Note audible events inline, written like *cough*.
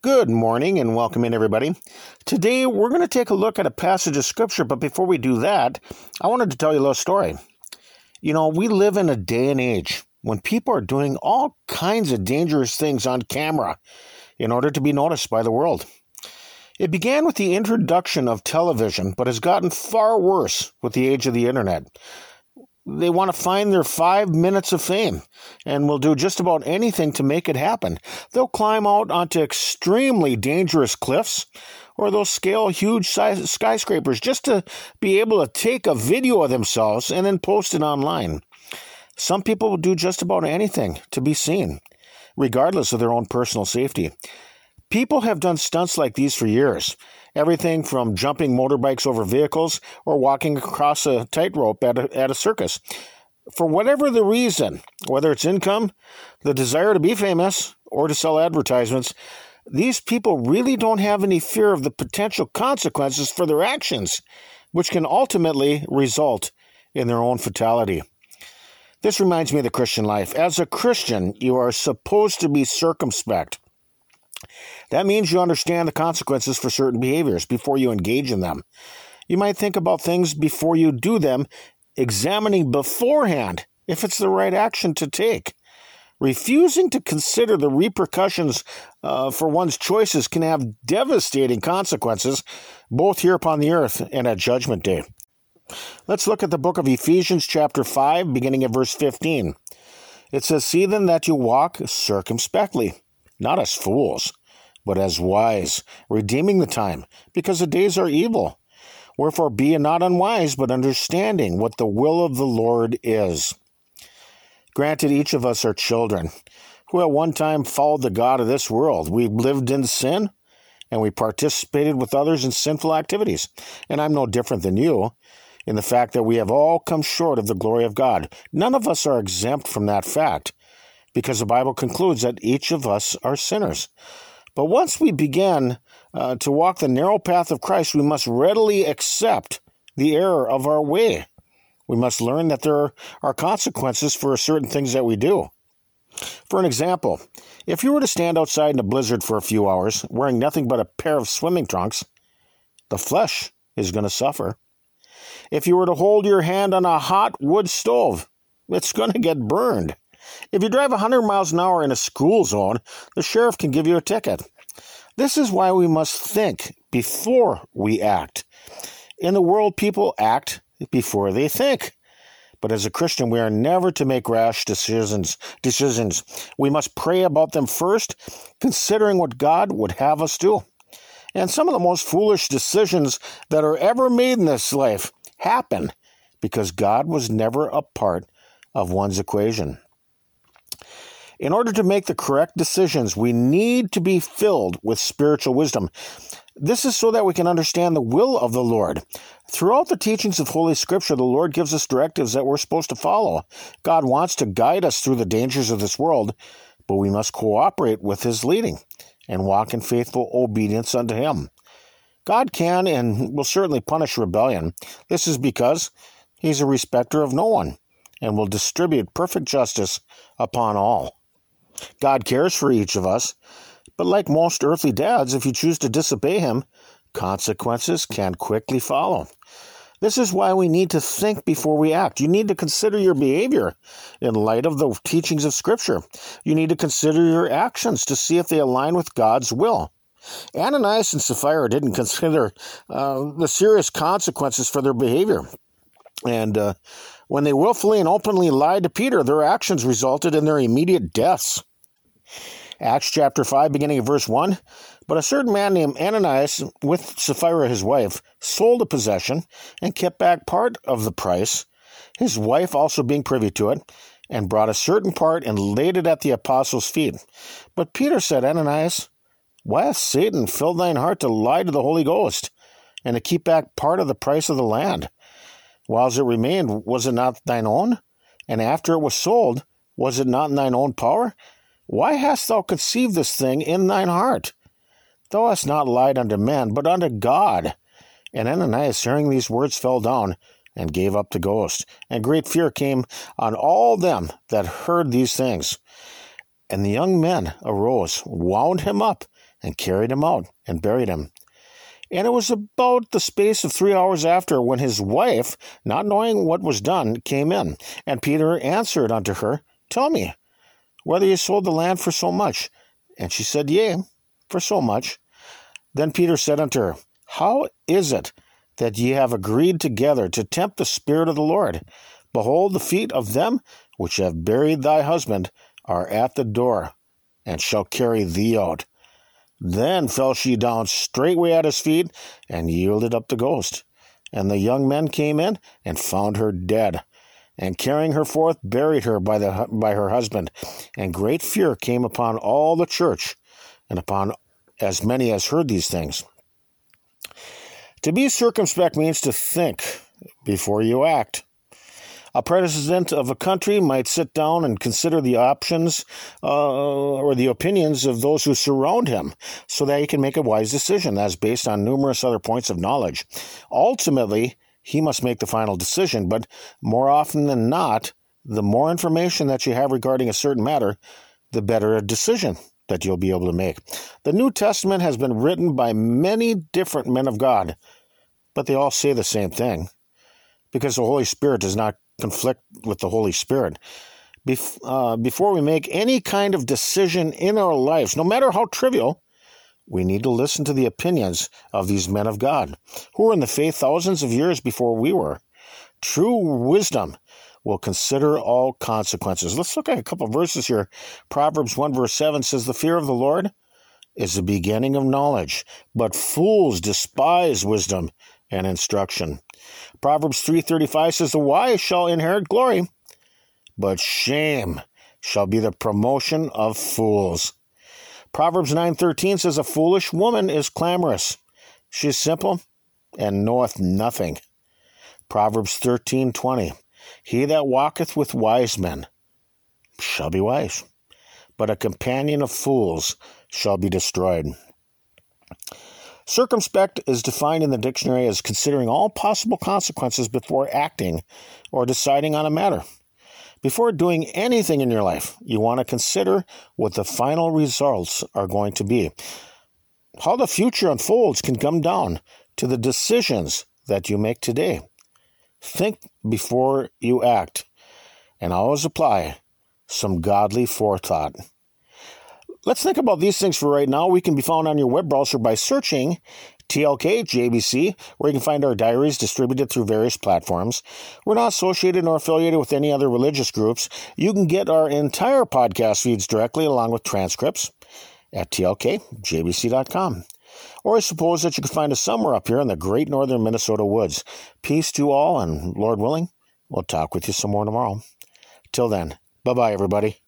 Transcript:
Good morning and welcome in, everybody. Today we're going to take a look at a passage of scripture, but before we do that, I wanted to tell you a little story. You know, we live in a day and age when people are doing all kinds of dangerous things on camera in order to be noticed by the world. It began with the introduction of television, but has gotten far worse with the age of the internet. They want to find their five minutes of fame and will do just about anything to make it happen. They'll climb out onto extremely dangerous cliffs or they'll scale huge skyscrapers just to be able to take a video of themselves and then post it online. Some people will do just about anything to be seen, regardless of their own personal safety. People have done stunts like these for years. Everything from jumping motorbikes over vehicles or walking across a tightrope at a, at a circus. For whatever the reason, whether it's income, the desire to be famous, or to sell advertisements, these people really don't have any fear of the potential consequences for their actions, which can ultimately result in their own fatality. This reminds me of the Christian life. As a Christian, you are supposed to be circumspect. That means you understand the consequences for certain behaviors before you engage in them. You might think about things before you do them, examining beforehand if it's the right action to take. Refusing to consider the repercussions uh, for one's choices can have devastating consequences, both here upon the earth and at Judgment Day. Let's look at the book of Ephesians, chapter 5, beginning at verse 15. It says, See then that you walk circumspectly not as fools, but as wise, redeeming the time, because the days are evil. Wherefore be not unwise, but understanding what the will of the Lord is. Granted, each of us are children who at one time followed the God of this world. We lived in sin and we participated with others in sinful activities. And I'm no different than you in the fact that we have all come short of the glory of God. None of us are exempt from that fact because the Bible concludes that each of us are sinners. But once we begin uh, to walk the narrow path of Christ, we must readily accept the error of our way. We must learn that there are consequences for certain things that we do. For an example, if you were to stand outside in a blizzard for a few hours wearing nothing but a pair of swimming trunks, the flesh is going to suffer. If you were to hold your hand on a hot wood stove, it's going to get burned. If you drive 100 miles an hour in a school zone, the sheriff can give you a ticket. This is why we must think before we act. In the world, people act before they think. But as a Christian, we are never to make rash decisions. Decisions. We must pray about them first, considering what God would have us do. And some of the most foolish decisions that are ever made in this life happen because God was never a part of one's equation. In order to make the correct decisions, we need to be filled with spiritual wisdom. This is so that we can understand the will of the Lord. Throughout the teachings of Holy Scripture, the Lord gives us directives that we're supposed to follow. God wants to guide us through the dangers of this world, but we must cooperate with His leading and walk in faithful obedience unto Him. God can and will certainly punish rebellion. This is because He's a respecter of no one and will distribute perfect justice upon all. God cares for each of us, but like most earthly dads, if you choose to disobey Him, consequences can quickly follow. This is why we need to think before we act. You need to consider your behavior in light of the teachings of Scripture. You need to consider your actions to see if they align with God's will. Ananias and Sapphira didn't *laughs* consider uh, the serious consequences for their behavior. And uh, when they willfully and openly lied to Peter, their actions resulted in their immediate deaths. Acts chapter 5, beginning of verse 1. But a certain man named Ananias, with Sapphira his wife, sold a possession and kept back part of the price, his wife also being privy to it, and brought a certain part and laid it at the apostles' feet. But Peter said, Ananias, why hath Satan filled thine heart to lie to the Holy Ghost, and to keep back part of the price of the land? Whiles it remained, was it not thine own? And after it was sold, was it not in thine own power? Why hast thou conceived this thing in thine heart? Thou hast not lied unto men, but unto God. And Ananias, hearing these words, fell down and gave up the ghost. And great fear came on all them that heard these things. And the young men arose, wound him up, and carried him out and buried him. And it was about the space of three hours after when his wife, not knowing what was done, came in. And Peter answered unto her, Tell me, whether you sold the land for so much. And she said, Yea, for so much. Then Peter said unto her, How is it that ye have agreed together to tempt the Spirit of the Lord? Behold, the feet of them which have buried thy husband are at the door, and shall carry thee out. Then fell she down straightway at his feet, and yielded up the ghost. And the young men came in, and found her dead, and carrying her forth, buried her by, the, by her husband. And great fear came upon all the church, and upon as many as heard these things. To be circumspect means to think before you act. A president of a country might sit down and consider the options uh, or the opinions of those who surround him so that he can make a wise decision that's based on numerous other points of knowledge. Ultimately, he must make the final decision, but more often than not, the more information that you have regarding a certain matter, the better a decision that you'll be able to make. The New Testament has been written by many different men of God, but they all say the same thing because the Holy Spirit does not conflict with the Holy Spirit. Bef- uh, before we make any kind of decision in our lives, no matter how trivial, we need to listen to the opinions of these men of God who were in the faith thousands of years before we were. True wisdom will consider all consequences. Let's look at a couple verses here. Proverbs 1 verse 7 says, The fear of the Lord is the beginning of knowledge, but fools despise wisdom and instruction. Proverbs 3:35 says the wise shall inherit glory, but shame shall be the promotion of fools. Proverbs 9:13 says a foolish woman is clamorous. She is simple and knoweth nothing. Proverbs 13:20 He that walketh with wise men shall be wise, but a companion of fools shall be destroyed. Circumspect is defined in the dictionary as considering all possible consequences before acting or deciding on a matter. Before doing anything in your life, you want to consider what the final results are going to be. How the future unfolds can come down to the decisions that you make today. Think before you act, and always apply some godly forethought. Let's think about these things for right now. We can be found on your web browser by searching TLK JBC, where you can find our diaries distributed through various platforms. We're not associated nor affiliated with any other religious groups. You can get our entire podcast feeds directly along with transcripts at tlkjbc.com. Or I suppose that you could find us somewhere up here in the great northern Minnesota woods. Peace to all, and Lord willing, we'll talk with you some more tomorrow. Till then, bye bye, everybody.